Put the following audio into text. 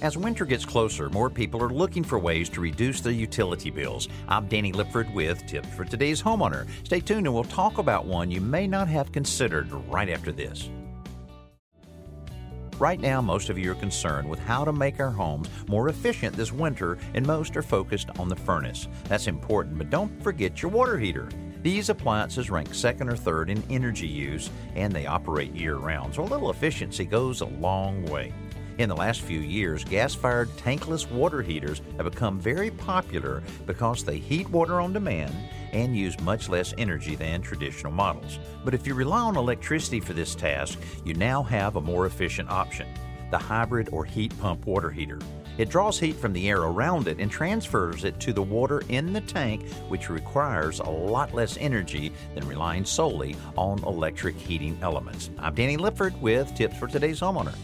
As winter gets closer, more people are looking for ways to reduce their utility bills. I'm Danny Lipford with tips for today's homeowner. Stay tuned and we'll talk about one you may not have considered right after this. Right now, most of you are concerned with how to make our homes more efficient this winter, and most are focused on the furnace. That's important, but don't forget your water heater. These appliances rank second or third in energy use, and they operate year round, so a little efficiency goes a long way. In the last few years, gas fired tankless water heaters have become very popular because they heat water on demand and use much less energy than traditional models. But if you rely on electricity for this task, you now have a more efficient option the hybrid or heat pump water heater. It draws heat from the air around it and transfers it to the water in the tank, which requires a lot less energy than relying solely on electric heating elements. I'm Danny Lipford with tips for today's homeowner.